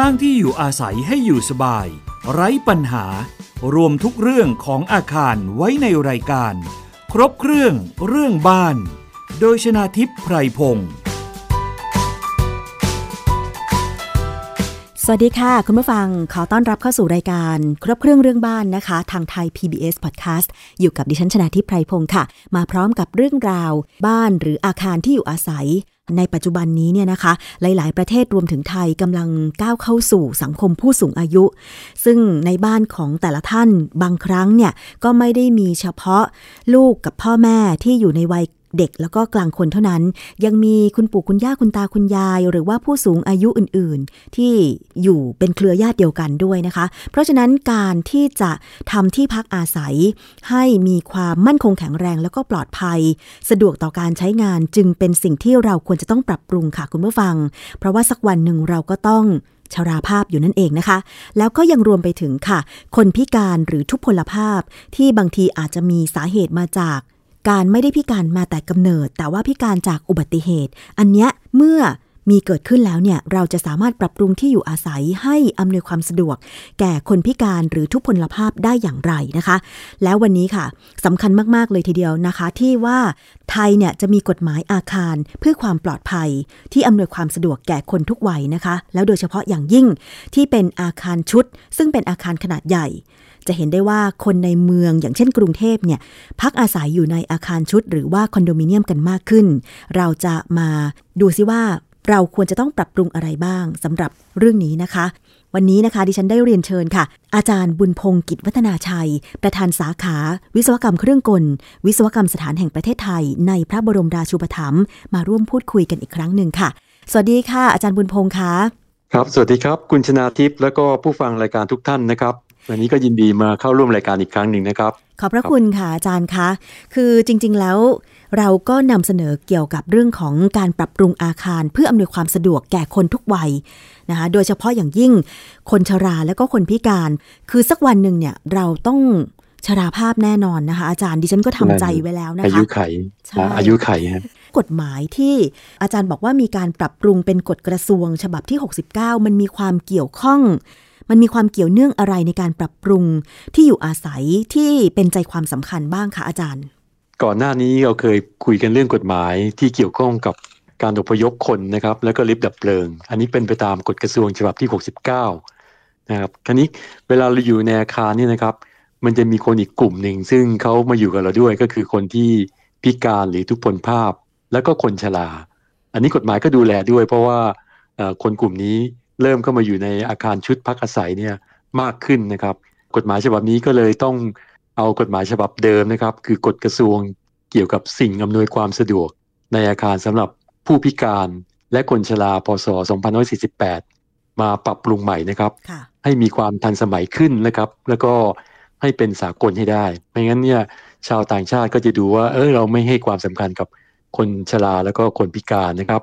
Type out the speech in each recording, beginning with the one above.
สร้างที่อยู่อาศัยให้อยู่สบาย ไร้ปัญหา รวมทุกเรื่องของอาคารไว้ในรายการ ครบเครื่องเรื่องบ้าน โดยชนาทิพย์ไพรพงศ์สวัสดีค่ะ คุณผู้ฟังขอต้อนรับเข้าสู่รายการครบเครื่องเรื่องบ้านนะคะ ทางไทย PBS Podcast อยู่กับดิฉันชนาทิพไพรพงศ์ค่ะ มาพร้อมกับเรื่องราว บ้านหรืออาคารที่อยู่อาศัย ในปัจจุบันนี้เนี่ยนะคะ หลาย ๆ ประเทศรวมถึงไทยกำลังก้าวเข้าสู่สังคมผู้สูงอายุ ซึ่งในบ้านของแต่ละท่านบางครั้งเนี่ยก็ไม่ได้มีเฉพาะลูกกับพ่อแม่ที่อยู่ในวัย เด็กแล้วก็กลางคนเท่านั้น ยังมีคุณปู่คุณย่าคุณตาคุณยาย หรือว่าผู้สูงอายุอื่นๆ ที่อยู่เป็นเครือญาติเดียวกันด้วยนะคะ เพราะฉะนั้นการที่จะทำที่พักอาศัย ให้มีความมั่นคงแข็งแรงแล้วก็ปลอดภัย สะดวกต่อการใช้งานจึงเป็นสิ่งที่เราควรจะต้องปรับปรุงค่ะคุณผู้ฟัง เพราะว่าสักวันหนึ่งเราก็ต้องชราภาพอยู่นั่นเองนะคะ แล้วก็ยังรวมไปถึงค่ะ คนพิการหรือทุพพลภาพที่บางทีอาจจะมีสาเหตุมาจาก การไม่ได้พิการมาแต่กำเนิด แต่ว่าพิการจากอุบัติเหตุ อันเนี้ยเมื่อมีเกิดขึ้นแล้วเนี่ยเราจะสามารถปรับปรุงที่อยู่อาศัยให้อำนวยความสะดวก แก่คนพิการหรือทุพพลภาพได้อย่างไรนะคะ แล้ววันนี้ค่ะสำคัญมากๆเลยทีเดียวนะคะ ที่ว่าไทยเนี่ยจะมีกฎหมายอาคารเพื่อความปลอดภัย ที่อำนวยความสะดวกแก่คนทุกวัยนะคะ แล้วโดยเฉพาะอย่างยิ่งที่เป็นอาคารชุด ซึ่งเป็นอาคารขนาดใหญ่ จะเห็นได้ว่าคนในเมืองอย่างเช่นกรุงเทพเนี่ยพักอาศัยอยู่ในอาคารชุด หรือว่าคอนโดมิเนียมกันมากขึ้น เราจะมาดูซิว่าเราควรจะต้องปรับปรุงอะไรบ้างสำหรับเรื่องนี้นะคะ วันนี้นะคะดิฉันได้เรียนเชิญค่ะ อาจารย์บุญพงศ์กิจวัฒนาชัย ประธานสาขา วิศวกรรมเครื่องกล วิศวกรรมสถานแห่งประเทศไทย ในพระบรมราชูปถัมภ์มาร่วมพูดคุยกันอีกครั้งหนึ่งค่ะ สวัสดีค่ะ อาจารย์บุญพงศ์คะครับ สวัสดีครับ คุณชนาทิพย์และก็ผู้ฟังรายการทุกท่านนะครับ วันนี้ก็ยินดีมาเข้าร่วมรายการอีกครั้งหนึ่งนะครับ ขอบพระคุณค่ะอาจารย์คะ คือจริง ๆ แล้วเราก็นำเสนอเกี่ยวกับเรื่องของการปรับปรุงอาคาร เพื่ออำนวยความสะดวกแก่คนทุกวัยนะคะโดยเฉพาะอย่างยิ่งคนชราและก็คนพิการ คือสักวันหนึ่งเนี่ยเราต้องชราภาพแน่นอนนะคะ อาจารย์ดิฉันก็ทำใจไว้แล้วนะคะอายุไขอายุไข กฎหมายที่อาจารย์บอกว่ามีการปรับปรุงเป็นกฎกระทรวง ฉบับที่ 69 มันมีความเกี่ยวข้อง มันมีความเกี่ยวเนื่องอะไรในการปรับปรุงที่อยู่อาศัยที่เป็นใจความสำคัญบ้างคะอาจารย์ ก่อนหน้านี้เราเคยคุยกันเรื่องกฎหมายที่เกี่ยวข้องกับการอพยพคนนะครับแล้วก็ลิฟต์ดับเพลิง อันนี้เป็นไปตามกฎกระทรวงฉบับที่ 69 นะครับคราวนี้เวลาเราอยู่ในอาคารนี่นะครับ มันจะมีคนอีกกลุ่มหนึ่ง ซึ่งเขามาอยู่กับเราด้วยก็คือคนที่พิการหรือทุพพลภาพ แล้วก็คนชรา อันนี้กฎหมายก็ดูแลด้วย เพราะว่าคนกลุ่มนี้เริ่มเข้ามาอยู่ในอาคารชุดพักอาศัยเนี่ยมากขึ้นนะครับ กฎหมายฉบับนี้ก็เลยต้องเอากฎหมายฉบับเดิมนะครับ คือกฎกระทรวงเกี่ยวกับสิ่งอำนวยความสะดวก ในอาคารสำหรับผู้พิการและคนชราพศ 2548 มาปรับปรุงใหม่นะครับ ให้มีความทันสมัยขึ้นนะครับ แล้วก็ให้เป็นสากลให้ได้ ไม่งั้นเนี่ยชาวต่างชาติก็จะดูว่า เออเราไม่ให้ความสำคัญกับ คนชราแล้วก็คนพิการนะครับ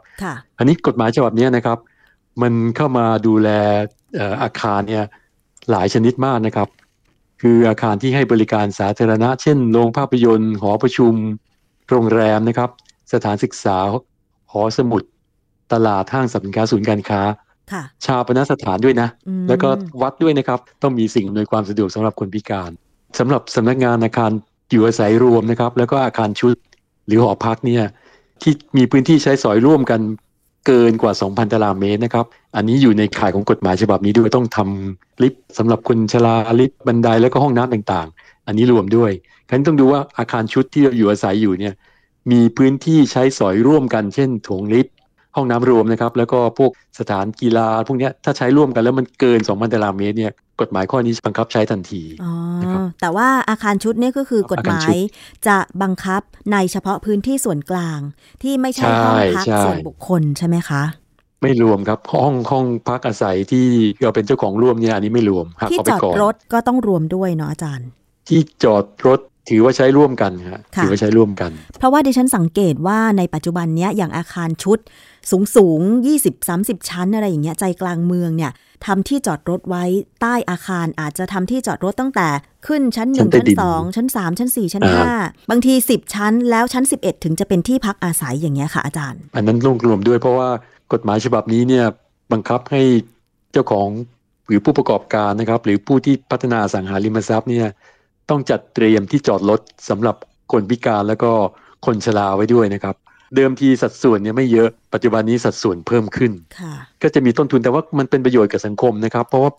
อันนี้กฎหมายฉบับนี้นะครับ มันเข้ามาดูแลอาคารเนี่ยหลายชนิดมากนะครับ คืออาคารที่ให้บริการสาธารณะ เช่นโรงภาพยนตร์ หอประชุม โรงแรมนะครับ สถานศึกษา หอสมุด ตลาดห้างสรรพสินค้าศูนย์การค้าชาปนสถานด้วยนะ แล้วก็วัดด้วยนะครับ ต้องมีสิ่งอำนวยความสะดวกสำหรับคนพิการสำหรับสำนักงานอาคารอยู่อาศัยรวมนะครับ แล้วก็อาคารชุด หรือหอพักเนี่ยที่มีพื้นที่ใช้สอยร่วมกันเกินกว่า 2,000 ตารางเมตรนะครับ อันนี้อยู่ในข่ายของกฎหมายฉบับนี้ด้วยต้องทำลิฟต์สำหรับคนชราลิฟต์บันไดแล้วก็ห้องน้ำต่างๆ อันนี้รวมด้วยครั้นต้องดูว่าอาคารชุดที่เราอยู่อาศัยอยู่เนี่ยมีพื้นที่ใช้สอยร่วมกันเช่นถงลิฟต์ ห้องน้ำรวมนะครับ แล้วก็พวกสถานกีฬาพวกนี้ถ้าใช้ร่วมกันแล้วมันเกิน 2,000ตารางเมตรเนี่ยกฎหมายข้อนี้บังคับใช้ทันทีนะครับแต่ว่าอาคารชุดนี่ก็คือกฎหมายจะบังคับในเฉพาะพื้นที่ส่วนกลางที่ไม่ใช่ห้องพักส่วนบุคคลใช่ไหมคะไม่รวมครับห้องห้องพักอาศัยที่เราเป็นเจ้าของร่วมเนี่ยอันนี้ไม่รวมที่จอดรถก็ต้องรวมด้วยเนาะอาจารย์ ที่จอดรถถือว่าใช้ร่วมกันครับถือว่าใช้ร่วมกัน เพราะว่าดิฉันสังเกตว่าในปัจจุบันนี้อย่างอาคารชุด สูงสูง20-30 ชั้นอะไรอย่างเงี้ยใจกลางเมืองเนี่ยทำที่จอดรถไว้ใต้อาคารอาจจะทำที่จอดรถตั้งแต่ขึ้นชั้นหนึ่งชั้นสองชั้นสามชั้นสี่ชั้นห้าบางทีสิบชั้นแล้วชั้นสิบเอ็ดถึงจะเป็นที่พักอาศัยอย่างเงี้ยค่ะอาจารย์ อันนั้นรวมรวมด้วยเพราะว่ากฎหมายฉบับนี้เนี่ยบังคับให้เจ้าของหรือผู้ประกอบการนะครับ หรือผู้ที่พัฒนาอสังหาริมทรัพย์เนี่ยต้องจัดเตรียมที่จอดรถสำหรับคนพิการแล้วก็คนชราไว้ด้วยนะครับ เดิมทีสัดส่วนเนี่ยไม่เยอะปัจจุบันนี้สัดส่วนเพิ่มขึ้นค่ะก็จะมีต้นทุนแต่ว่ามันเป็นประโยชน์กับสังคมนะครับ เพราะว่า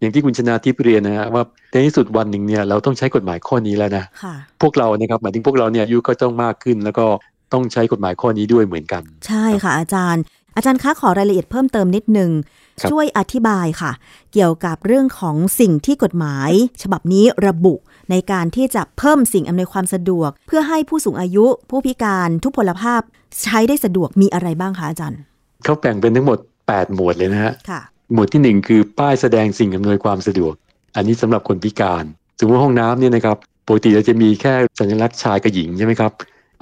อย่างที่คุณชนาทิพย์เรียนนะฮะว่าในที่สุดวันหนึ่งเนี่ยเราต้องใช้กฎหมายข้อนี้แล้วนะค่ะพวกเรานะครับหมายถึงพวกเราเนี่ยอายุก็ต้องมากขึ้น แล้วก็ต้องใช้กฎหมายข้อนี้ด้วยเหมือนกัน ใช่ค่ะอาจารย์ อาจารย์คะขอรายละเอียดเพิ่มเติมนิดนึงครับ ช่วยอธิบายค่ะ เกี่ยวกับเรื่องของสิ่งที่กฎหมาย ฉบับนี้ระบุในการที่จะเพิ่มสิ่งอำนวยความสะดวก เพื่อให้ผู้สูงอายุ ผู้พิการทุพพลภาพ ใช้ได้สะดวกมีอะไรบ้างคะอาจารย์เขาแบ่งเป็นทั้งหมด 8 หมวดเลยนะฮะค่ะหมวดที่ 1 คือป้ายแสดงสิ่งอำนวยความสะดวก อันนี้สำหรับคนพิการสมมติว่าห้องน้ำเนี่ยนะครับปกติเราจะมีแค่สัญลักษณ์ชายกับหญิงใช่ไหมครับ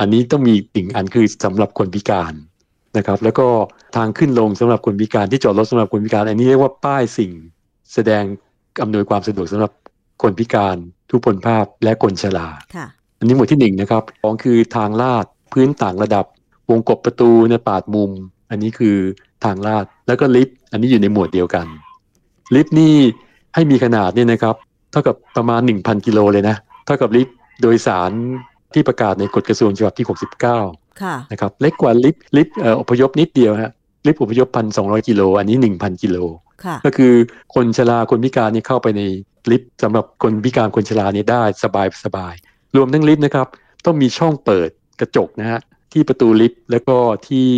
อันนี้ต้องมีอีกอันคือสำหรับคนพิการ นะครับ แล้วก็ทางขึ้นลงสำหรับคนพิการที่จอดรถสำหรับคนพิการ อันนี้เรียกว่าป้ายสิ่งแสดงอำนวยความสะดวกสำหรับคนพิการ ทุพพลภาพและคนชราค่ะอันนี้หมวดที่หนึ่งนะครับสองคือทางลาดพื้นต่างระดับ วงกบประตูในปาดมุม อันนี้คือทางลาดแล้วก็ลิฟต์อันนี้อยู่ในหมวดเดียวกัน ลิฟต์นี่ให้มีขนาดเนี่ยนะครับ เท่ากับประมาณ 1,000 กิโลเลยนะ เท่ากับลิฟต์โดยสารที่ประกาศในกฎกระทรวงฉบับที่ 69ค่ะ นะครับเล็กกว่าลิฟต์ลิฟต์เอ่ออพยพนิดเดียวฮะลิฟต์อพยพพันสองกิโลอันนี้1,000กิโลค่ะก็คือคนชราคนพิการเนี่ยเข้าไปในลิฟต์สำหรับคนพิการคนชราเนี่ยได้สบายสบาย รวมทั้งลิฟต์นะครับ ต้องมีช่องเปิดกระจกนะฮะที่ประตูลิฟต์แล้วก็ที่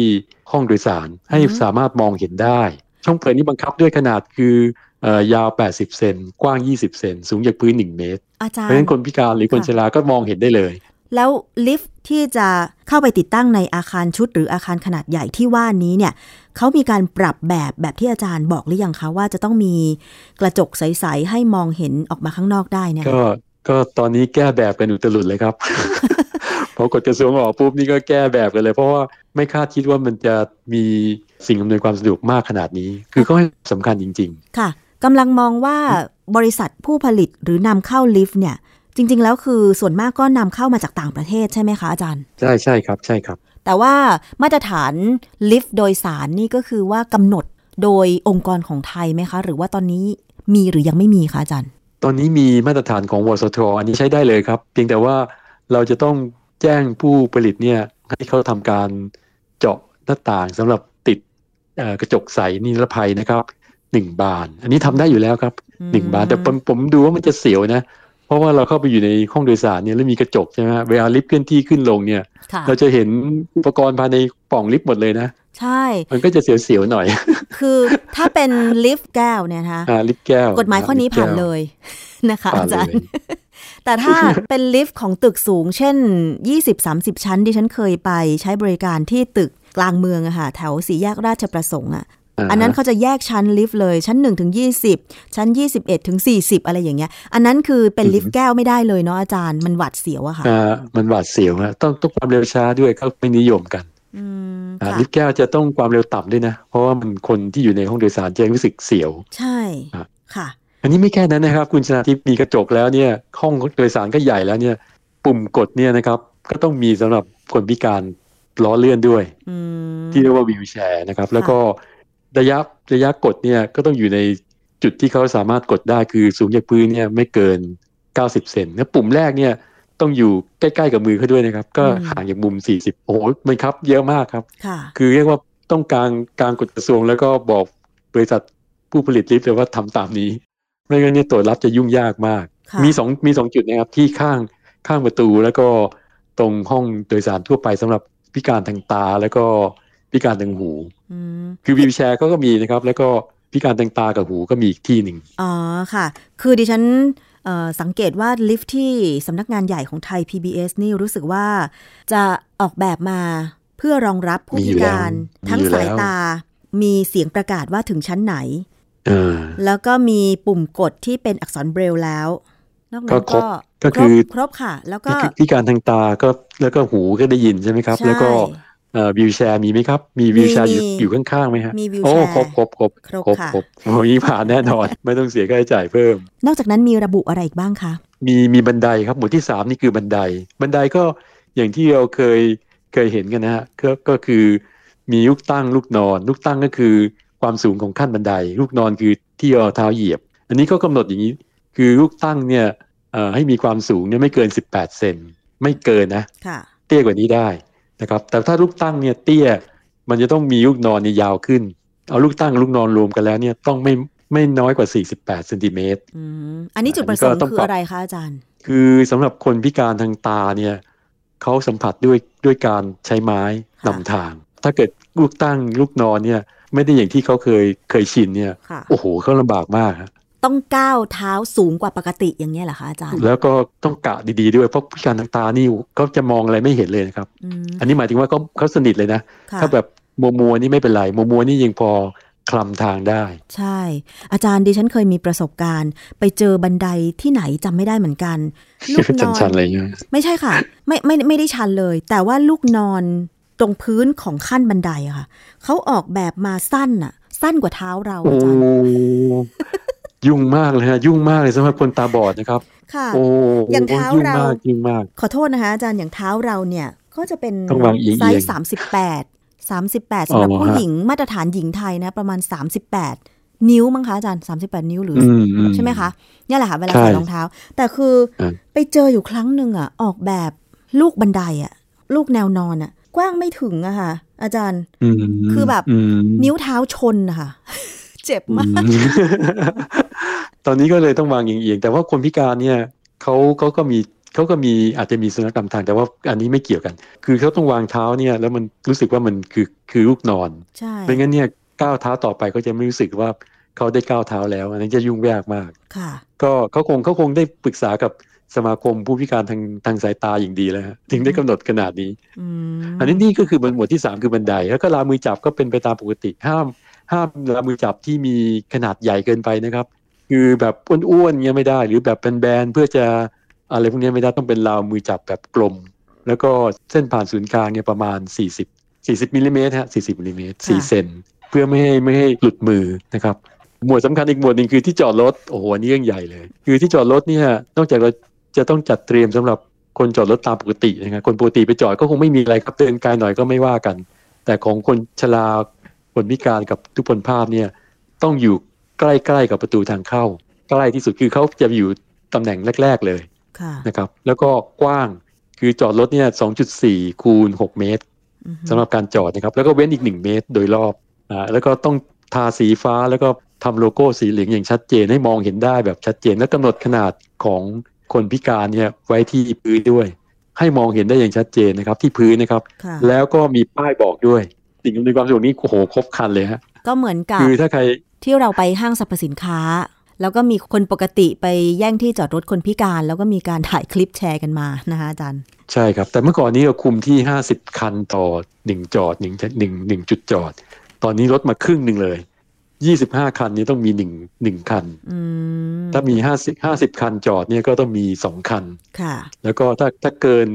ห้องโดยสารให้อืมสามารถมองเห็นได้ ช่องเปิดนี้บังคับด้วยขนาดคือเอ่อยาว 80 เซน กว้าง 20 เซน สูงจากพื้น 1 เมตรอาจารเพราะฉะนั้นย์คนพิการหรือคนค่ะชราก็มองเห็นได้เลย แล้วลิฟต์ที่จะเข้าไปติดตั้งในอาคารชุดหรืออาคารขนาดใหญ่ที่ว่านี้เนี่ยเขามีการปรับแบบแบบที่อาจารย์บอกหรือยังคะว่าจะต้องมีกระจกใส ๆ ให้มองเห็นออกมาข้างนอกได้เนี่ยก็ก็ตอนนี้แก้แบบกันอุตลุดเลยครับ พอกฎกระทรวงออกปุ๊บนี่ก็แก้แบบกันเลย เพราะว่าไม่คาดคิดว่ามันจะมีสิ่งอำนวยความสะดวกมากขนาดนี้ คือก็ให้สำคัญจริงค่ะกำลังมองว่าบริษัทผู้ผลิตหรือนำเข้าลิฟต์เนี่ย จริง ๆ แล้วคือส่วนมากก็นำเข้ามาจากต่างประเทศใช่ไหมคะอาจารย์ๆใช่ใช่ครับ ใช่ครับ แต่ว่ามาตรฐานลิฟต์โดยสารนี่ก็คือว่ากำหนดโดยองค์กรของไทยไหมคะ หรือว่าตอนนี้มีหรือยังไม่มีคะอาจารย์ ตอนนี้มีมาตรฐานของวสทอันนี้ใช้ได้เลยครับ เพียงแต่ว่าเราจะต้องแจ้งผู้ผลิตเนี่ยให้เขาทำการเจาะหน้าต่างสำหรับติดเอ่อกระจกใสนิรภัยนะครับหนึ่งบาน อันนี้ทำได้อยู่แล้วครับหนึ่งบานแต่ผมผมดูว่ามันจะเสียวนะเพ ราะว่าเราเข้าไปอยู่ในห้องโดยสารเนี่ยแล้วมีกระจกใช่ไหมฮะเวลาลิฟต์เคลื่อนที่ขึ้นลงเนี่ยค่ะเราจะเห็นอุปกรณ์ภายในปล่องลิฟต์หมดเลยนะ ใช่ มันก็จะเสียวๆหน่อย คือถ้าเป็นลิฟต์แก้วเนี่ยนะคะอ่าลิฟต์แก้ว กฎหมายข้อนี้ผ่านเลยนะคะผ่าอานเลจารย์ยแต่ถ้าเป็นลิฟต์ของตึกสูง เช่น 20-30 ชั้นดิฉันเคยไปใช้บริการที่ตึกกลางเมืองอะค่ะแถวสีแยกราชประสงค์อะา อันนั้นเขาจะแยกชั้นลิฟต์เลย ชั้น1ถึง20 ชั้น 21ถึง40 อะไรอย่างเงี้ย อันนั้นคือเป็นลิฟต์แก้วไม่ได้เลยเนาะอาจารย์มันหวัดเสียวอะค่ะอ่ามันหวาดเสียวฮะต้องต้องความเร็วช้าด้วยเขาไม่นิยมกันอืมอ่าค่ะลิฟต์แก้วจะต้องความเร็วต่ำด้วยนะ เพราะว่ามันคนที่อยู่ในห้องโดยสารจะรู้สึกเสียว ใช่ครับค่ะ อันนี้ไม่แค่นั้นนะครับ คุณชนาทิพย์มีกระจกแล้วเนี่ยห้องโดยสารก็ใหญ่แล้วเนี่ย ปุ่มกดเนี่ยนะครับ ก็ต้องมีสำหรับคนพิการล้อเลื่อนด้วยอืมที่เรียกว่าวีลแชร์นะครับ แล้วก็ ระยะระยะกดเนี่ยก็ต้องอยู่ในจุดที่เขาสามารถกดได้คือสูงจากพื้นเนี่ยไม่เกิน 90 เซนแล้วปุ่มแรกเนี่ยต้องอยู่ใกล้ๆกับมือเขาด้วยนะครับ ก็ห่างจากมุม 40 โอ้โหมันครับ เยอะมากครับค่ะคือเรียกว่าต้องการการกฎกระทรวงแล้วก็บอกบริษัทผู้ผลิตลิฟต์เลยว่าทำตามนี้ ไม่งั้นเนี่ยตรวจรับจะยุ่งยากมากค่ะมีสองมีสองจุดนะครับที่ข้างข้างประตูแล้วก็ตรงห้องโดยสารทั่วไปสำหรับพิการทางตาแล้วก็ พิการทางหูอืมคือวีลแชร์เขาก็มีนะครับ แล้วก็พิการทางตากับหูก็มีอีกที่หนึ่งอ๋อค่ะ คือดิฉันเอ่อสังเกตว่าลิฟต์ที่สำนักงานใหญ่ของไทย PBS นี่รู้สึกว่าจะออกแบบมาเพื่อรองรับผู้มีอพิยู่แล้วการมีทั้งอยู่สายแล้วตา มีเสียงประกาศว่าถึงชั้นไหนเออแล้วก็มีปุ่มกดที่เป็นอักษรเบรลแล้วนอกนั้นก็ครก็บก็คือรบครบค่ะ แล้วก็พิการทางตาก็แล้วก็หูก็ได้ยินใช่ไหมครับใช่แล้วก็ เอ่อวีลแชร์มีไหมครับ มีวีลแชร์อยู่มีอยู่ข้างๆไหมฮะมีวีลโอ้แชร์ครบครบครบครบครบค่ะครบโอ้ยผ่านแน่นอน ไม่ต้องเสียค่าใช้จ่ายเพิ่ม นอกจากนั้นมีระบุอะไรอีกบ้างคะมีมีบันไดครับ หมวดที่สามนี่คือบันได บันไดก็อย่างที่เราเคยเคยเห็นกันนะฮะก็ก็คือมีลูกตั้งลูกนอน ลูกตั้งก็คือความสูงของขั้นบันได ลูกนอนคือที่เอาเท้าเหยียบ อันนี้ก็กำหนดอย่างนี้ คือลูกตั้งเนี่ยเอ่อให้มีความสูงเนี่ยไม่เกิน 18 เซนไม่เกินนะค่ะเตี้ยกว่านี้ได้ นะครับแต่ถ้าลูกตั้งเนี่ยเตี้ยมันจะต้องมีลูกนอนเนี่ยยาวขึ้น เอาลูกตั้งลูกนอนรวมกันแล้วเนี่ยต้องไม่ไม่น้อยกว่า 48เซนติเมตรอืมอันนี้จุดประสงค์อันนี้ก็ต้องคือปรับอะไรคะอาจารย์ คือสำหรับคนพิการทางตาเนี่ยเขาสัมผัสด้วยด้วยการใช้ไม้ค่ะนำทาง ถ้าเกิดลูกตั้งลูกนอนเนี่ย ไม่ได้อย่างที่เขาเคยเคยชินเนี่ยค่ะโอ้โหเขาลำบากมากฮะ ต้องก้าวเท้าสูงกว่าปกติอย่างเงี้ยเหรอคะอาจารย์ แล้วก็ต้องกะดีๆด้วยเพราะพิการทางตานี่เขาจะมองอะไรไม่เห็นเลยนะครับอืมอันนี้หมายถึงว่าเขาเขาสนิทเลยนะค่ะถ้าแบบมัวมัวๆนี่ไม่เป็นไรมัวมัวๆนี่ยังพอคลำทางได้ ใช่ อาจารย์ดิฉันเคยมีประสบการณ์ ไปเจอบันไดที่ไหนจำไม่ได้เหมือนกัน ลูกนชัอนนๆอะไรเงี้ยไม่ใช่ค่ะ ไม่ไม่ไม่ได้ชันเลย แต่ว่าลูกนอนตรงพื้นของขั้นบันไดอะค่ะเขาออกแบบมาสั้นอะสั้นกว่าเท้าเราโอ้อาจารย์ ยุ่งมากเลยฮะยุ่งมากเลยสำหรับคนตาบอดนะครับ ค่ะ โอ้อย่างเท้ายุ่งเรามากยุ่งมากขอโทษนะคะอาจารย์อย่างเท้าเราเนี่ยก็จะเป็นต้องวางเอียงๆไซส์สามสิบแปดสามสิบแปดสำหรับอ๋อผู้ฮะหญิงมาตรฐานหญิงไทยนะประมาณสามสิบแปดนิ้วมั้งคะอาจารย์สามสิบแปดนิ้วหรือออืมอืใช่ไหมคะเนี่ยแหละค่ะเวลาใช่ใส่รองเท้า แต่คืออาไปเจออยู่ครั้งหนึ่งอะ ออกแบบลูกบันไดอะ ลูกแนวนอนอะ กว้างไม่ถึงอะค่ะ อาจารย์อืมคือแบบมนิ้วเท้าชนนะคะเจ็บมากอืม ตอนนี้ก็เลยต้องวางเอียงๆแต่ว่าคนพิการเนี่ยเขาเขาก็มีเขาก็มีอาจจะมีสุนัขนำทางแต่ว่าอันนี้ไม่เกี่ยวกัน คือเขาต้องวางเท้าเนี่ยแล้วมันรู้สึกว่ามันคือคือลูกนอนใช่ไม่งั้นเนี่ยก้าวเท้าต่อไปเขาจะไม่รู้สึกว่าเขาได้ก้าวเท้าแล้วอันนี้จะยุ่งยากมากค่ะก็เขาคงเขาคงได้ปรึกษากับสมาคมผู้พิการทางทางสายตาอย่างดีแล้วฮะถึงได้กำหนดขนาดนี้อืมอันนี้นี่ก็คือบนหมวดที่สามคือบันได แล้วก็ลามือจับก็เป็นไปตามปกติห้าม ห้ามลามือจับที่มีขนาดใหญ่เกินไปนะครับ คือแบบอ้วนๆเงี้ยไม่ได้ หรือแบบเป็นแบนๆเพื่อจะอะไรพวกเนี้ยไม่ได้ต้องเป็นลาวมือจับแบบกลม แล้วก็เส้นผ่านศูนย์กลางเนี่ยประมาณ 40 40มิลลิเมตรฮะ40มิลลิเมตร4เซนเพื่อไม่ให้ไม่ให้หลุดมือนะครับหมวดสำคัญอีกหมวดหนึ่งคือที่จอดรถโอ้โหอันนี้เรื่องใหญ่เลย คือที่จอดรถเนี่ยนอกจากเราจะต้องจัดเตรียมสำหรับคนจอดรถตามปกตินะครับคนปกติไปจอดก็คงไม่มีอะไรครับเดินไกลหน่อยก็ไม่ว่ากัน แต่ของคนชราคนพิการกับทุพพลภาพเนี่ยต้องอยู่ ใกล้ๆกับประตูทางเข้า ใกล้ที่สุดคือเขาจะอยู่ตำแหน่งแรก ๆเลยค่ะนะครับ แล้วก็กว้างคือจอดรถเนี่ย 2.4 คูณ 6 เมตรอือฮึสำหรับการจอดนะครับ แล้วก็เว้นอีกหนึ่งเมตรโดยรอบอ่าแล้วก็ต้องทาสีฟ้าแล้วก็ทำโลโก้สีเหลืองอย่างชัดเจนให้มองเห็นได้แบบชัดเจนและกำหนดขนาดของคนพิการเนี่ยไว้ที่พื้นด้วย ให้มองเห็นได้อย่างชัดเจนนะครับ ที่พื้นนะครับค่ะแล้วก็มีป้ายบอกด้วยสิ่งอำนวยความสะดวกนี้โอ้โหครบครันเลยฮะก็เหมือนกับคือถ้าใคร ที่เราไปห้างสรรพสินค้า แล้วก็มีคนปกติไปแย่งที่จอดรถคนพิการ แล้วก็มีการถ่ายคลิปแชร์กันมานะคะอาจารย์ ใช่ครับ แต่เมื่อก่อนนี้เราคุมที่ 50 คันต่อหนึ่งจอดหนึ่งหนึ่งหนึ่งจุดจอด ตอนนี้ลดมาครึ่งหนึ่งเลย25คันนี้ต้องมีหนึ่งหนึ่งคันอืมถ้ามี50 50คันจอดเนี่ยก็ต้องมีสองคัน ค่ะ แล้วก็ถ้าถ้าเกิน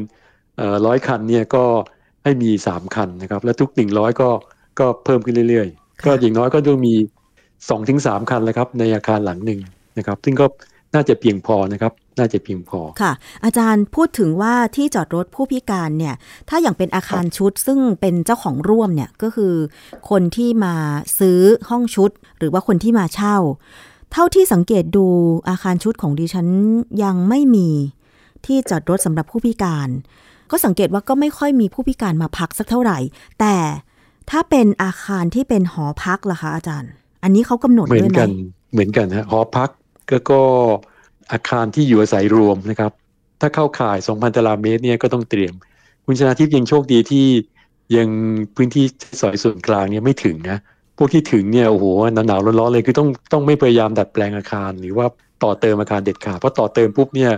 ร้อยคันเนี่ยก็ให้มีสามคันนะครับ แล้วทุกหนึ่งร้อยก็ก็เพิ่มขึ้นเรื่อยๆค่ะก็อย่างน้อยก็ต้องมี สองถึงสามคันแล้วครับในอาคารหลังหนึ่งนะครับ ซึ่งก็น่าจะเพียงพอนะครับ น่าจะเพียงพอ ค่ะ อาจารย์พูดถึงว่าที่จอดรถผู้พิการเนี่ย ถ้าอย่างเป็นอาคารชุด ซึ่งเป็นเจ้าของร่วมเนี่ยก็คือ คนที่มาซื้อห้องชุด หรือว่าคนที่มาเช่า เท่าที่สังเกตดูอาคารชุดของดิฉันยังไม่มีที่จอดรถสำหรับผู้พิการ ก็สังเกตว่าก็ไม่ค่อยมีผู้พิการมาพักสักเท่าไหร่ แต่ถ้าเป็นอาคารที่เป็นหอพักล่ะคะอาจารย์ อันนี้เขากำหนดเหมือนกันเหมือนกันฮะหอพักก็ก็อาคารที่อยู่อาศัยรวมนะครับ ถ้าเข้าข่าย 2,000 ตารางเมตรเนี่ยก็ต้องเตรียม คุณชนาทิพย์ยังโชคดีที่ยังพื้นที่ซอยส่วนกลางเนี่ยไม่ถึงนะพวกที่ถึงเนี่ยโอ้โหหนาวๆร้อนๆเลยคือต้องต้องไม่พยายามดัดแปลงอาคาร หรือว่าต่อเติมอาคารเด็ดขาดเพราะต่อเติมปุ๊บเนี่ย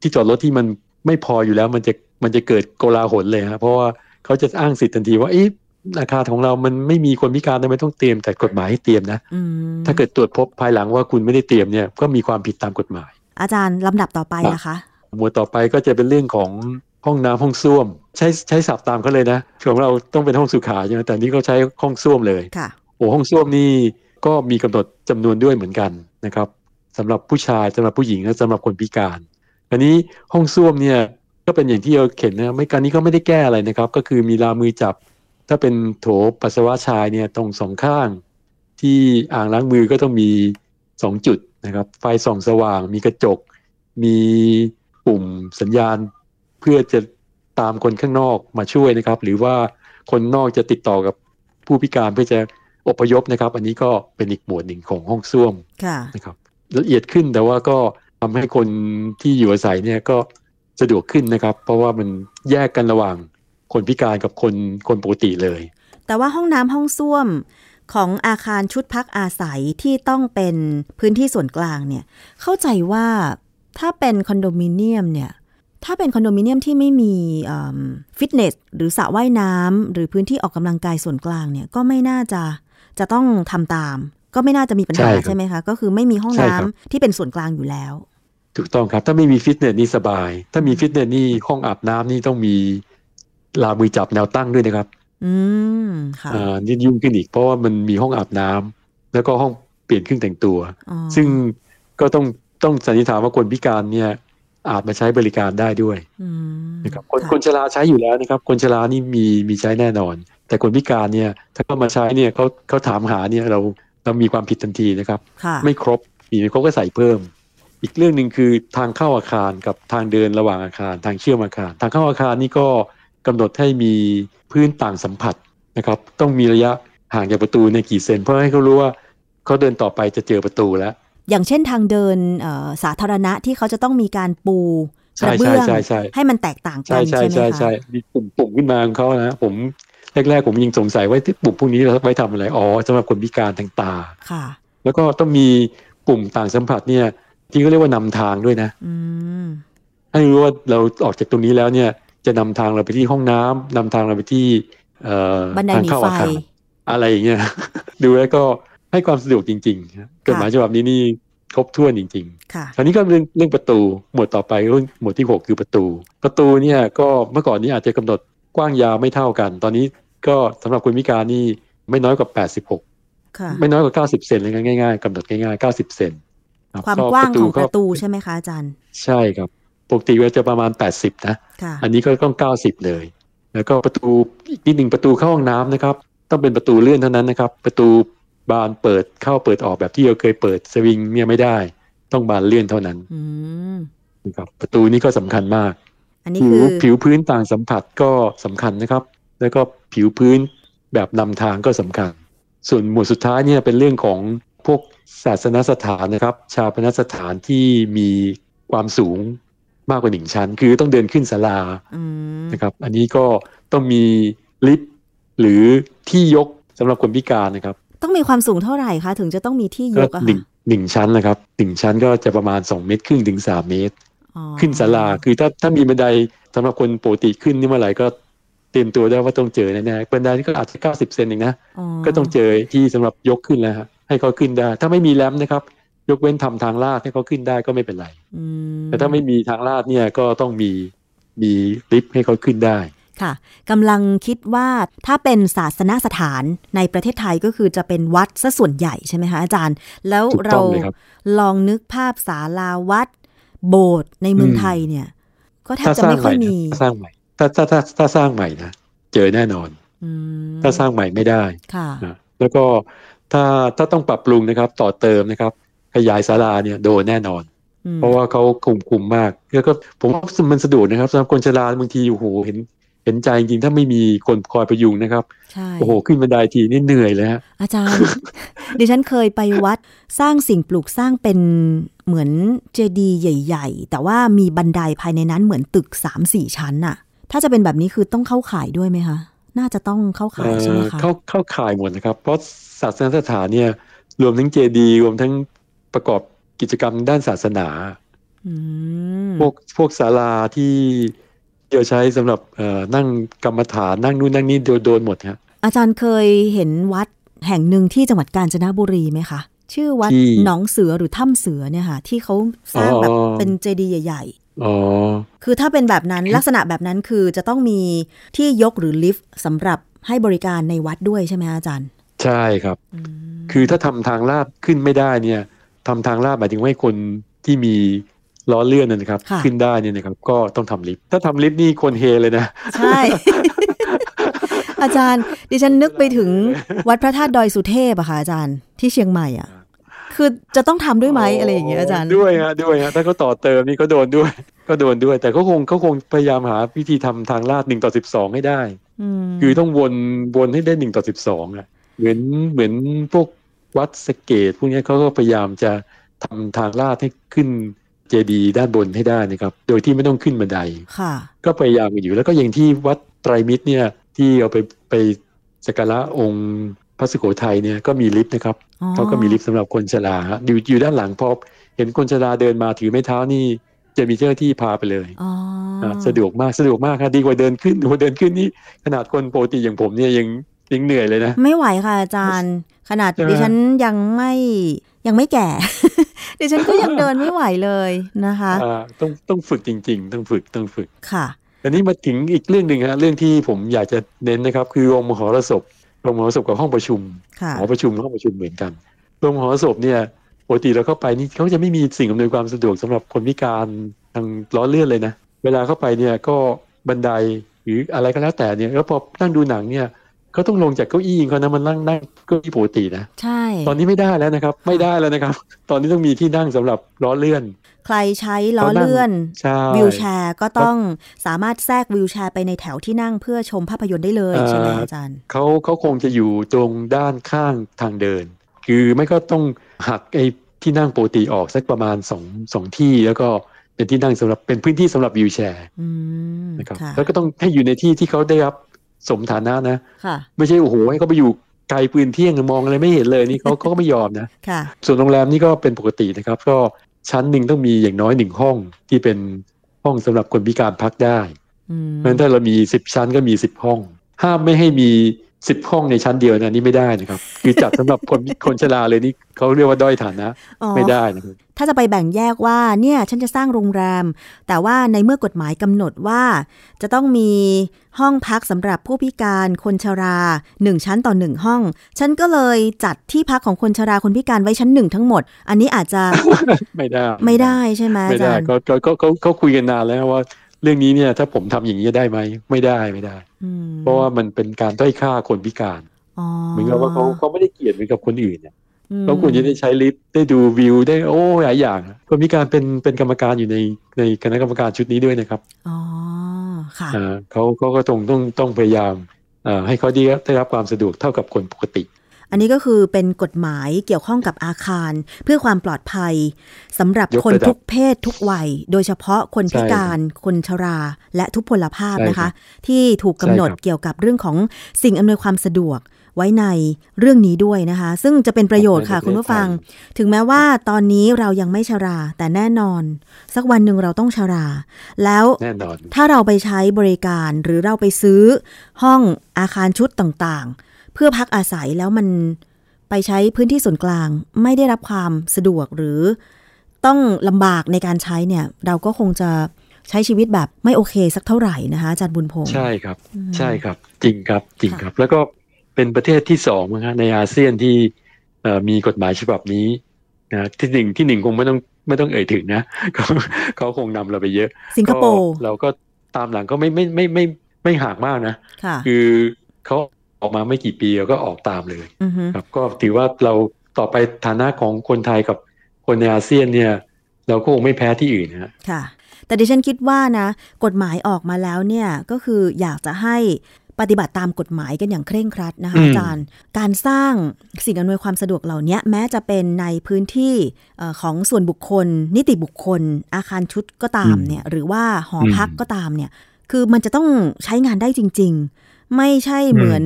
ที่จอดรถที่มันไม่พออยู่แล้วมันจะมันจะเกิดโกลาหลเลยฮะเพราะว่าเขาจะอ้างสิทธิ์ทันทีว่าเอ๊ะ อาคารของเรามันไม่มีคนพิการทำไมต้องเตรียมแต่กฎหมายให้เตรียมนะอืมถ้าเกิดตรวจพบภายหลังว่าคุณไม่ได้เตรียมเนี่ยก็มีความผิดตามกฎหมาย อาจารย์ลำดับต่อไปนะคะหมวดต่อไปก็จะเป็นเรื่องของห้องน้ำห้องส้วม ใช้ใช้ศัพท์ตามเขาเลยนะของเราต้องเป็นห้องสุขาใช่ไหมแต่นี่เขาใช้ห้องส้วมเลยค่ะโอ้ห้องส้วมนี่ก็มีกำหนดจำนวนด้วยเหมือนกันนะครับสำหรับผู้ชายสำหรับผู้หญิงและสำหรับคนพิการ อันนี้ห้องส้วมเนี่ยก็เป็นอย่างที่เราเห็นนะไม่การนี้ก็ไม่ได้แก้อะไรนะครับ ก็คือมีราวมือจับ ถ้าเป็นโถปัสสาวะชายเนี่ยตรงสองข้าง ที่อ่างล้างมือก็ต้องมีสองจุดนะครับ ไฟส่องสว่าง มีกระจก มีปุ่มสัญญาณ เพื่อจะตามคนข้างนอกมาช่วยนะครับ หรือว่าคนนอกจะติดต่อกับผู้พิการเพื่อจะอพยพนะครับ อันนี้ก็เป็นอีกหมวดหนึ่งของห้องส้วมค่ะนะครับ ละเอียดขึ้นแต่ว่าก็ทำให้คนที่อยู่อาศัยเนี่ยก็สะดวกขึ้นนะครับ เพราะว่ามันแยกกันระหว่าง คนพิการกับคนคนปกติเลย แต่ว่าห้องน้ำห้องส้วมของอาคารชุดพักอาศัยที่ต้องเป็นพื้นที่ส่วนกลางเนี่ย เข้าใจว่าถ้าเป็นคอนโดมิเนียมเนี่ย ถ้าเป็นคอนโดมิเนียมที่ไม่มีฟิตเนสหรือสระว่ายน้ำหรือพื้นที่ออกกำลังกายส่วนกลางเนี่ยก็ไม่น่าจะจะต้องทำตาม ก็ไม่น่าจะมีปัญหาใช่ครับใช่ไหมคะ ก็คือไม่มีห้องใช่น้ำครับที่เป็นส่วนกลางอยู่แล้ว ถูกต้องครับ ถ้าไม่มีฟิตเนสนี่สบาย ถ้ามีฟิตเนสนี่ห้องอาบน้ำนี่ต้องมี ลามือจับแนวตั้งด้วยนะครับ อืมค่ะอ่านี่ยุ่งขึ้นอีกเพราะว่ามันมีห้องอาบน้ำแล้วก็ห้องเปลี่ยนเครื่องแต่งตัวอ๋อซึ่งก็ต้องต้องสันนิษฐานว่าคนพิการเนี่ย อาจมาใช้บริการได้ด้วยอืมนะครับคนค่ะคนชราใช้อยู่แล้วนะครับ คนชรานี่มีมีใช้แน่นอน แต่คนพิการเนี่ย ถ้าเขามาใช้เนี่ยเขาเขาถามหาเนี่ยเราเรามีความผิดทันทีนะครับค่ะไม่ครบมีไม่ครบก็ใส่เพิ่ม อีกเรื่องหนึ่งคือทางเข้าอาคารกับทางเดินระหว่างอาคาร ทางเชื่อมอาคาร ทางเข้าอาคารนี่ก็ กำหนดให้มีพื้นต่างสัมผัสนะครับ ต้องมีระยะห่างจากประตูในกี่เซน เพื่อให้เขารู้ว่าเขาเดินต่อไปจะเจอประตูแล้ว อย่างเช่นทางเดินเอ่อสาธารณะที่เขาจะต้องมีการปูกใช่ระเบื้องใช่ใช่ให้มันแตกต่างกัใช่นใช่ใช่ไหมใช่คะใช่มีปุ่มปุ่มขึ้นมาของเขานะผมแรกๆผมยังสงสัยว่าที่ปุ่มพวกนี้เราไว้ทำอะไรอ๋อสำหรับคนพิการทางตาค่ะ แล้วก็ต้องมีปุ่มต่างสัมผัสเนี่ย ที่เขาเรียกว่านำทางด้วยนะอืมให้รู้ว่าเราออกจากตรงนี้แล้วเนี่ย จะนำทางเราไปที่ห้องน้ำนำทางเราไปที่เอ่อบันไดทางหนีเข้าไฟอาคารอะไรอย่างเงี้ยดูแล้วก็ให้ความสะดวกจริงๆครับกฎหมายฉบับนี้นี่ครบถ้วนจริงค่ะๆคราวนี้ก็เรื่องเรื่องประตูหมวดต่อไปเรื่องหมวดที่หกคือประตู ประตูเนี่ยก็เมื่อก่อนนี้อาจจะกำหนดกว้างยาวไม่เท่ากัน ตอนนี้ก็สำหรับคนพิการนี่ไม่น้อยกว่า 86ค่ะไม่น้อยกว่า 90 เซนเลยนะง่ายๆกำหนดง่ายๆ 90 เซนรับความก็กว้างของก็ประตูใช่ไหมคะอาจารย์ ใช่ครับ ปกติก็จะประมาณ 80นะค่ะอันนี้ก็ต้อง 90 เลย แล้วก็ประตูอีกนิดหนึ่งประตูเข้าห้องน้ำนะครับ ต้องเป็นประตูเลื่อนเท่านั้นนะครับ ประตูบานเปิดเข้าเปิดออกแบบที่เราเคยเปิดสวิงเนี่ยไม่ได้ ต้องบานเลื่อนเท่านั้นอืมนะครับประตูนี้ก็สำคัญมากอันนี้ผิคืวอผิวพื้นต่างสัมผัสก็สำคัญนะครับ แล้วก็ผิวพื้นแบบนำทางก็สำคัญ ส่วนหมวดสุดท้ายเนี่ยเป็นเรื่องของพวกศาสนสถานนะครับ ชาปนสถานที่มีความสูง มากกว่าหนึ่งชั้น คือต้องเดินขึ้นศาลาอืมนะครับ อันนี้ก็ต้องมีลิฟต์หรือที่ยกสำหรับคนพิการนะครับ ต้องมีความสูงเท่าไหร่คะถึงจะต้องมีที่ยก็กอะหนึ่งค่ะหนึ่งชั้นนะครับหนึ่งชั้นก็จะประมาณสองเมตรครึ่งถึงสามเมตรอ๋อขึ้นศาลาคือถ้าถ้ามีบันไดสำหรับคนปกติขึ้นนี่เมื่อไหร่ก็เตรียมตัวได้ว่าต้องเจอแน่ๆบันไดนี่ก็อาจจะเก้าสิบเซนเองนะก็ต้องเจอที่สำหรับยกขึ้นแล้วฮะให้เขาขึ้นได้ ถ้าไม่มีแรมป์นะครับ ยกเว้นทำทางลาดให้เขาขึ้นได้ก็ไม่เป็นไรอืมแต่ถ้าไม่มีทางลาดเนี่ยก็ต้องมีมีลิฟต์ให้เขาขึ้นได้ค่ะกำลังคิดว่าถ้าเป็นศาสนสถานในประเทศไทยก็คือจะเป็นวัดซะส่วนใหญ่ใช่ไหมคะอาจารย์ แล้วถูกต้เราองเลยครับลองนึกภาพศาลาวัด โบสถ์ในเมืองอืมไทยเนี่ย ก็แทบถ้าจะสร้างไม่ใหค่อยม่มีนะถ้าสร้างใหม่ ถ้าถ้าถ้าถ้าสร้างใหม่นะเจอแน่นอนอืมถ้าสร้างใหม่ไม่ได้ค่ะนะแล้วก็ถ้าถ้าต้องปรับปรุงนะครับ ต่อเติมนะครับ ขยายศาลาเนี่ยโดนแน่นอนอืมเพราะว่าเขาคุมคุมมาก แล้วก็ผมว่ามันสะดวกนะครับสำหรับคนชราบางทีโอ้โหเห็นเห็นใจจริงๆถ้าไม่มีคนคอยประยุงนะครับใช่โอ้โห ขึ้นบันไดทีนี่เหนื่อยเลยฮะอาจารย์ ดิฉันเคยไปวัดสร้างสิ่งปลูกสร้างเป็นเหมือนเจดีย์ใหญ่ ๆ แต่ว่ามีบันไดภายในนั้นเหมือนตึกสามสี่ชั้นน่ะ ถ้าจะเป็นแบบนี้คือต้องเข้าข่ายด้วยไหมคะ น่าจะต้องเข้าข่ายใช่ไหมเอ่อคะเข้าเข้าข่ายหมดนะครับ เพราะศาสนสถานเนี่ยรวมทั้งเจดีย์รวมทั้ง ประกอบกิจกรรมด้านศาสนาอืมพวกพวกศาลาที่เดียวใช้สำหรับเอ่อนั่งกรรมฐานนั่งนู่นนั่งนี่โดนโดนหมดฮะอาจารย์เคยเห็นวัดแห่งหนึ่งที่จังหวัดกาญจนบุรีไหมคะชื่อวัดที่หนองเสือหรือถ้ำเสือเนี่ยค่ะ ที่เขาสร้างแบบอ๋อเป็นเจดีย์ใหญ่อ๋อๆคือถ้าเป็นแบบนั้นลักษณะแบบนั้นคือจะต้องมีที่ยกหรือลิฟต์สำหรับให้บริการในวัดด้วยใช่ไหมคะอาจารย์ ใช่ครับอืมคือถ้าทำทางลาดขึ้นไม่ได้เนี่ย ทำทางลาดหมายถึงว่าให้คนที่มีล้อเลื่อนนะนะครับค่ะขึ้นได้เนี่ยนะครับ ก็ต้องทำลิฟต์ถ้าทำลิฟต์นี่คนเฮเลยนะ ใช่ อาจารย์ ดิฉันนึกไปถึงวัดพระธาตุดอยสุเทพอะค่ะอาจารย์ที่เชียงใหม่อะคือจะต้องทำด้วยไหมอะไรอย่างเงี้ยอาจารย์ด้วยฮะด้วยฮะถ้าเขาต่อเติมนี่ก็โดนด้วย ก็โดนด้วย แต่เขาคงเขาคงพยายามหาวิธีทำทางลาดหนึ่งต่อสิบสองให้ได้มคือต้องวนวนให้ได้หนึ่งต่อสิบสองอะเหมือนเหมือนพวก วัดสเกตพวกเนี้ยเขาก็พยายามจะทำทางลาดให้ขึ้นเจดีย์ด้านบนให้ได้นะครับ โดยที่ไม่ต้องขึ้นบันไดค่ะก็พยายามกันอยู่แล้วก็อย่างที่วัดไตรมิตรเนี่ยที่เอาไปไปสักการะองค์พระสุโขทัยเนี่ยก็มีลิฟต์นะครับอ๋อเขาก็มีลิฟต์สำหรับคนชราฮะอยู่อยู่ด้านหลังพอเห็นคนชราเดินมาถือไม้เท้านี่จะมีเจ้าหน้าที่พาไปเลยอ๋ออะสะดวกมากสะดวกมากครับดีกว่าเดินขึ้นดีกว่าเดินขึ้นนี่ขนาดคนปกติอย่างผมเนี่ยยัง ยังเหนื่อยเลยนะ ไม่ไหวค่ะอาจารย์ ขนาดใช่ไหมดิฉันยังไม่ยังไม่แก่ดิฉันก็ยังเดินไม่ไหวเลยนะคะอ่าต้องต้องฝึกจริง ๆ ต้องฝึกต้องฝึกค่ะอันนี้มาถึงอีกเรื่องหนึ่งฮะเรื่องที่ผมอยากจะเน้นนะครับ คือโรงมหรสพโรงมหรสพกับห้องประชุมค่ะหอประชุมห้องประชุมเหมือนกันโรงมหรสพเนี่ยปกติเราเข้าไปนี่เขาจะไม่มีสิ่งอำนวยความสะดวกสำหรับคนพิการทางล้อเลื่อนเลยนะเวลาเข้าไปเนี่ยก็บันไดหรืออะไรก็แล้วแต่เนี่ยแล้วพอนั่งดูหนังเนี่ย เขาต้องลงจากเก้าอี้เขานะมันนั่งนั่งเก้าอี้ปกตินะใช่ ตอนนี้ไม่ได้แล้วนะครับ ไม่ได้แล้วนะครับ ตอนนี้ต้องมีที่นั่งสำหรับล้อเลื่อน ใครใช้ล้อเลื่อนใช่วิวแชร์ก็ต้องสามารถแทรกวิวแชร์ไปในแถวที่นั่งเพื่อชมภาพยนตร์ได้เลยเอ่อใช่ไหมอาจารย์เขาเขาคงจะอยู่ตรงด้านข้างทางเดิน คือไม่ก็ต้องหักไอ้ที่นั่งปกติออกสักประมาณสองสองที่แล้วก็เป็นที่นั่งสำหรับเป็นพื้นที่สำหรับวิวแชร์อืมนะครับค่ะแล้วก็ต้องให้อยู่ในที่ที่เขาได้รับ สมฐานะนะค่ะไม่ใช่โอ้โหให้เขาไปอยู่ไกลปืนเที่ยงมองอะไรไม่เห็นเลยนี่เขาเขาก็ไม่ยอมนะค่ะส่วนโรงแรมนี่ก็เป็นปกตินะครับ ก็ชั้นหนึ่งต้องมีอย่างน้อยหนึ่งห้องที่เป็นห้องสำหรับคนพิการพักได้อืมเพราะฉะนั้นถ้าเรามีสิบชั้นก็มีสิบห้อง ห้ามไม่ให้มี สิบห้องในชั้นเดียวนะนี่ไม่ได้นะครับ คือจัดสำหรับคนคนชราเลยนี่เขาเรียกว่าด้อยฐานะอ๋อไม่ได้นะครับถ้าจะไปแบ่งแยกว่าเนี่ยฉันจะสร้างโรงแรม แต่ว่าในเมื่อกฎหมายกำหนดว่า จะต้องมีห้องพักสำหรับผู้พิการคนชราหนึ่งชั้นต่อหนึ่งห้อง ฉันก็เลยจัดที่พักของคนชราคนพิการไว้ชั้นหนึ่งทั้งหมด อันนี้อาจจะไม่ได้ไม่ได้ใช่ไหมไม่อาได้จารย์ก็ก็ก็เขาเขาคุยกันนานแล้วว่า เรื่องนี้เนี่ย ถ้าผมทำอย่างนี้ได้ไหมไม่ได้ไม่ได้อืมเพราะว่ามันเป็นการด้อยค่าคนพิการอ๋อเหมือนกับว่าเขาเขาไม่ได้เกลียดเหมือนกับคนอื่นเนี่ยอืมเขาควรจะได้ใช้ลิฟต์ได้ดูวิวได้โอ้หลายอย่างคนพิการเป็นเป็นกรรมการอยู่ในในคณะกรรมการชุดนี้ด้วยนะครับอ๋อค่ะอ่าเขาเขาก็ต้องต้องต้องพยายามอ่าให้เขาได้ได้รับความสะดวกเท่ากับคนปกติ อันนี้ก็คือเป็นกฎหมายเกี่ยวข้องกับอาคาร เพื่อความปลอดภัยสำหรับยกคนระดับทุกเพศทุกวัย โดยเฉพาะคนพิการคนชรา และทุพพลภาพใช่นะคะครับที่ถูกกำหนดใช่ครับเกี่ยวกับเรื่องของสิ่งอำนวยความสะดวกไว้ในเรื่องนี้ด้วยนะคะ ซึ่งจะเป็นประโยชน์ค่ะคุณผู้ฟัง ถึงแม้ว่าตอนนี้เรายังไม่ชรา แต่แน่นอน สักวันหนึ่งเราต้องชรา แล้วแน่นอนถ้าเราไปใช้บริการหรือเราไปซื้อห้องอาคารชุดต่างๆ เพื่อพักอาศัยแล้วมันไปใช้พื้นที่ส่วนกลางไม่ได้รับความสะดวกหรือต้องลำบากในการใช้เนี่ย เราก็คงจะใช้ชีวิตแบบไม่โอเคสักเท่าไหร่นะคะอาจารย์บุญพงศ์ใช่ครับอืมใช่ครับ จริงครับจริงค่ะครับ แล้วก็เป็นประเทศที่สองนะฮะในอาเซียนที่เอ่อมีกฎหมายฉบับนี้นะที่หนึ่งที่หนึ่งคงไม่ต้องไม่ต้องเอ่ยถึงนะเขาเขาคงนำเราไปเยอะ สิงคโปร์ก็เราก็ตามหลังก็ไม่ไม่ไม่ไม่ไม่ห่างมากนะค่ะคือเขา ออกมาไม่กี่ปีเราก็ออกตามเลยอือฮึครับก็ถือว่าเราต่อไปฐานะของคนไทยกับคนในอาเซียนเนี่ย เราก็คงไม่แพ้ที่อื่นนะฮะค่ะ แต่ดิฉันคิดว่านะ กฎหมายออกมาแล้วเนี่ยก็คืออยากจะให้ปฏิบัติตามกฎหมายกันอย่างเคร่งครัดนะคะอืมอาจารย์ การสร้างสิ่งอำนวยความสะดวกเหล่านี้แม้จะเป็นในพื้นที่เอ่อของส่วนบุคคล นิติบุคคล อาคารชุดก็ตามเนี่ยหรือว่าหอพักก็ตามเนี่ยคือมันจะต้องใช้งานได้จริง ๆ ไม่ใช่เหมือน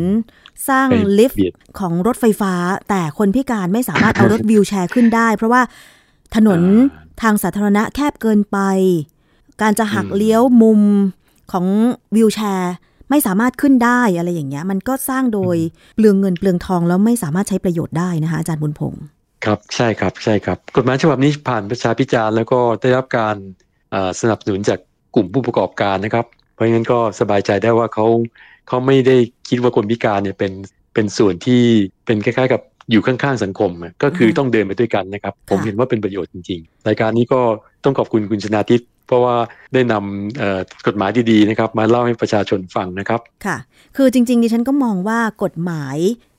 สร้างไปลิฟต์เบียดของรถไฟฟ้า แต่คนพิการไม่สามารถเอารถวิวแชร์ขึ้นได้ เพราะว่าถนนอ่าทางสาธารณะแคบเกินไป การจะหักอืมเลี้ยวมุมของวิวแชร์ไม่สามารถขึ้นได้อะไรอย่างเงี้ย มันก็สร้างโดยเปลืองเงินเปลืองทองแล้วไม่สามารถใช้ประโยชน์ได้นะคะอาจารย์บุญพงศ์ครับใช่ครับใช่ครับ กฎหมายฉบับนี้ผ่านประชาพิจารณ์แล้วก็ได้รับการเอ่อสนับสนุนจากกลุ่มผู้ประกอบการนะครับ เพราะงั้นก็สบายใจได้ว่าเขา เขาไม่ได้คิดว่าคนพิการเนี่ยเป็นเป็นส่วนที่เป็นคล้ายๆ กับอยู่ข้างๆสังคมอะก็คือต้องเดินไปด้วยกันนะครับ ผมเห็นว่าเป็นประโยชน์จริงๆรายการนี้ก็ต้องขอบคุณคุณชนาทิพย์เพราะว่าได้นำเอ่อกฎหมายดีๆนะครับ มาเล่าให้ประชาชนฟังนะครับค่ะ คือจริงๆดิฉันก็มองว่ากฎหมาย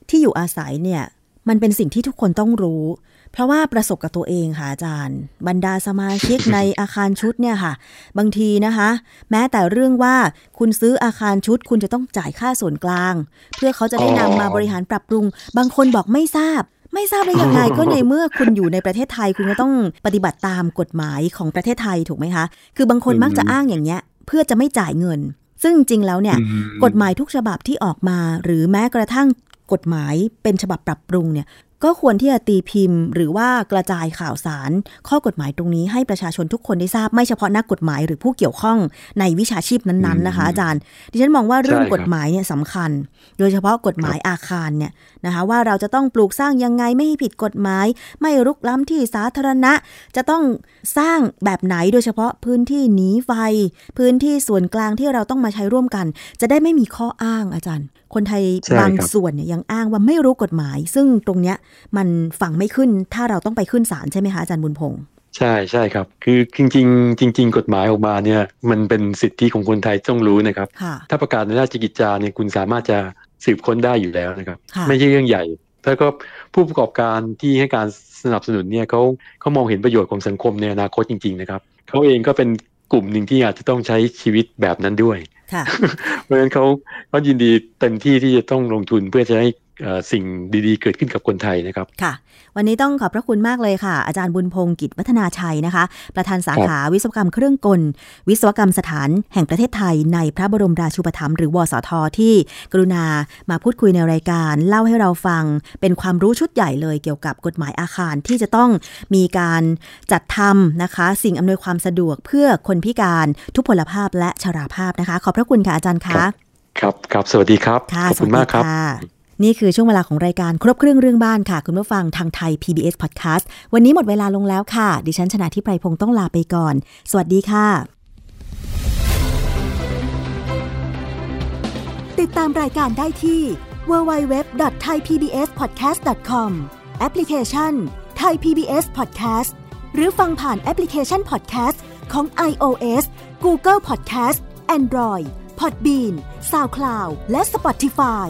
ที่อยู่อาศัยเนี่ยมันเป็นสิ่งที่ทุกคนต้องรู้ เพเพราะว่าประสบกับตัวเองค่ะอาจารย์ บรรดาสมาชิกในอาคารชุดเนี่ยค่ะ บางทีนะคะ แม้แต่เรื่องว่าคุณซื้ออาคารชุด คุณจะต้องจ่ายค่าส่วนกลาง เพื่อเขาจะได้นำมาบริหารปรับปรุง บางคนบอกไม่ทราบไม่ทราบได้ยังไงก็ในเมื่อคุณอยู่ในประเทศไทยคุณก็ต้องปฏิบัติตามกฎหมายของประเทศไทยถูกไหมคะ คือบางคนมักจะอ้างอย่างเงี้ย เพื่อจะไม่จ่ายเงิน ซึ่งจริงแล้วเนี่ยอืมกฎหมายทุกฉบับที่ออกมา หรือแม้กระทั่งกฎหมายเป็นฉบับปรับปรุงเนี่ย ก็ควรที่จะตีพิมพ์ หรือว่ากระจายข่าวสาร ข้อกฎหมายตรงนี้ให้ประชาชนทุกคนได้ทราบไม่เฉพาะนักกฎหมายหรือผู้เกี่ยวข้องในวิชาชีพนั้นๆนะคะ อาจารย์ ดิฉันมองว่าเรื่องกฎหมายเนี่ยสำคัญ โดยเฉพาะกฎหมายอาคารเนี่ยนะคะว่าเราจะต้องปลูกสร้างยังไงไม่ให้ผิดกฎหมาย ไม่รุกล้ำที่สาธารณะ จะต้องสร้างแบบไหนโดยเฉพาะพื้นที่หนีไฟ พื้นที่ส่วนกลางที่เราต้องมาใช้ร่วมกัน จะได้ไม่มีข้ออ้างอาจารย์ คนไทยใช่บางครับส่วนเนี่ยยังอ้างว่าไม่รู้กฎหมาย ซึ่งตรงเนี้ยมันฝังไม่ขึ้นถ้าเราต้องไปขึ้นศาลใช่ไหมคะอาจารย์บุญพงษ์ใช่ใช่ครับ คือจริง ๆ จริง ๆ กฎหมายออกมาเนี่ยมันเป็นสิทธิของคนไทยต้องรู้นะครับค่ะถ้าประกาศในราชกิจจาเนี่ยคุณสามารถจะ สืบค้นได้อยู่แล้วนะครับค่ะไม่ใช่เรื่องใหญ่แล้วก็ผู้ประกอบการที่ให้การสนับสนุนเนี่ยเขาเขามองเห็นประโยชน์ของสังคมในอนาคตจริง ๆ นะครับเขาเองก็เป็นกลุ่มหนึ่งที่อาจจะต้องใช้ชีวิตแบบนั้นด้วยค่ะเพราะฉะนั้นเขาเขายินดีเต็มที่ที่จะต้องลงทุนเพื่อจะให้เอ่อ สิ่งดีๆ เกิดขึ้นกับคนไทยนะครับ ค่ะ วันนี้ต้องขอบพระคุณมากเลยค่ะ อาจารย์บุญพงศ์กิจวัฒนาชัยนะคะ ประธานสาขาวิศวกรรมเครื่องกล วิศวกรรมสถานแห่งประเทศไทย ในพระบรมราชูปถัมภ์หรือวสทที่กรุณามาพูดคุยในรายการ เล่าให้เราฟัง เป็นความรู้ชุดใหญ่เลยเกี่ยวกับกฎหมายอาคารที่จะต้องมีการจัดทำนะคะ สิ่งอำนวยความสะดวกเพื่อคนพิการทุพพลภาพและชราภาพนะคะ ขอบพระคุณค่ะอาจารย์ครัคะบครับครับ สวัสดีครับค่ะขอบคุณมากครับสวัสดีะ นี่คือช่วงเวลาของรายการครบเครื่องเรื่องบ้านค่ะ คุณผู้ฟังทางไทย PBS Podcast วันนี้หมดเวลาลงแล้วค่ะ ดิฉันชนะทิพไพรพงศ์ต้องลาไปก่อน สวัสดีค่ะ ติดตามรายการได้ที่ www.thaipbspodcast.com แอปพลิเคชัน Thai PBS Podcast หรือฟังผ่านแอปพลิเคชัน Podcast ของ iOS Google Podcast Android Podbean SoundCloud และ Spotify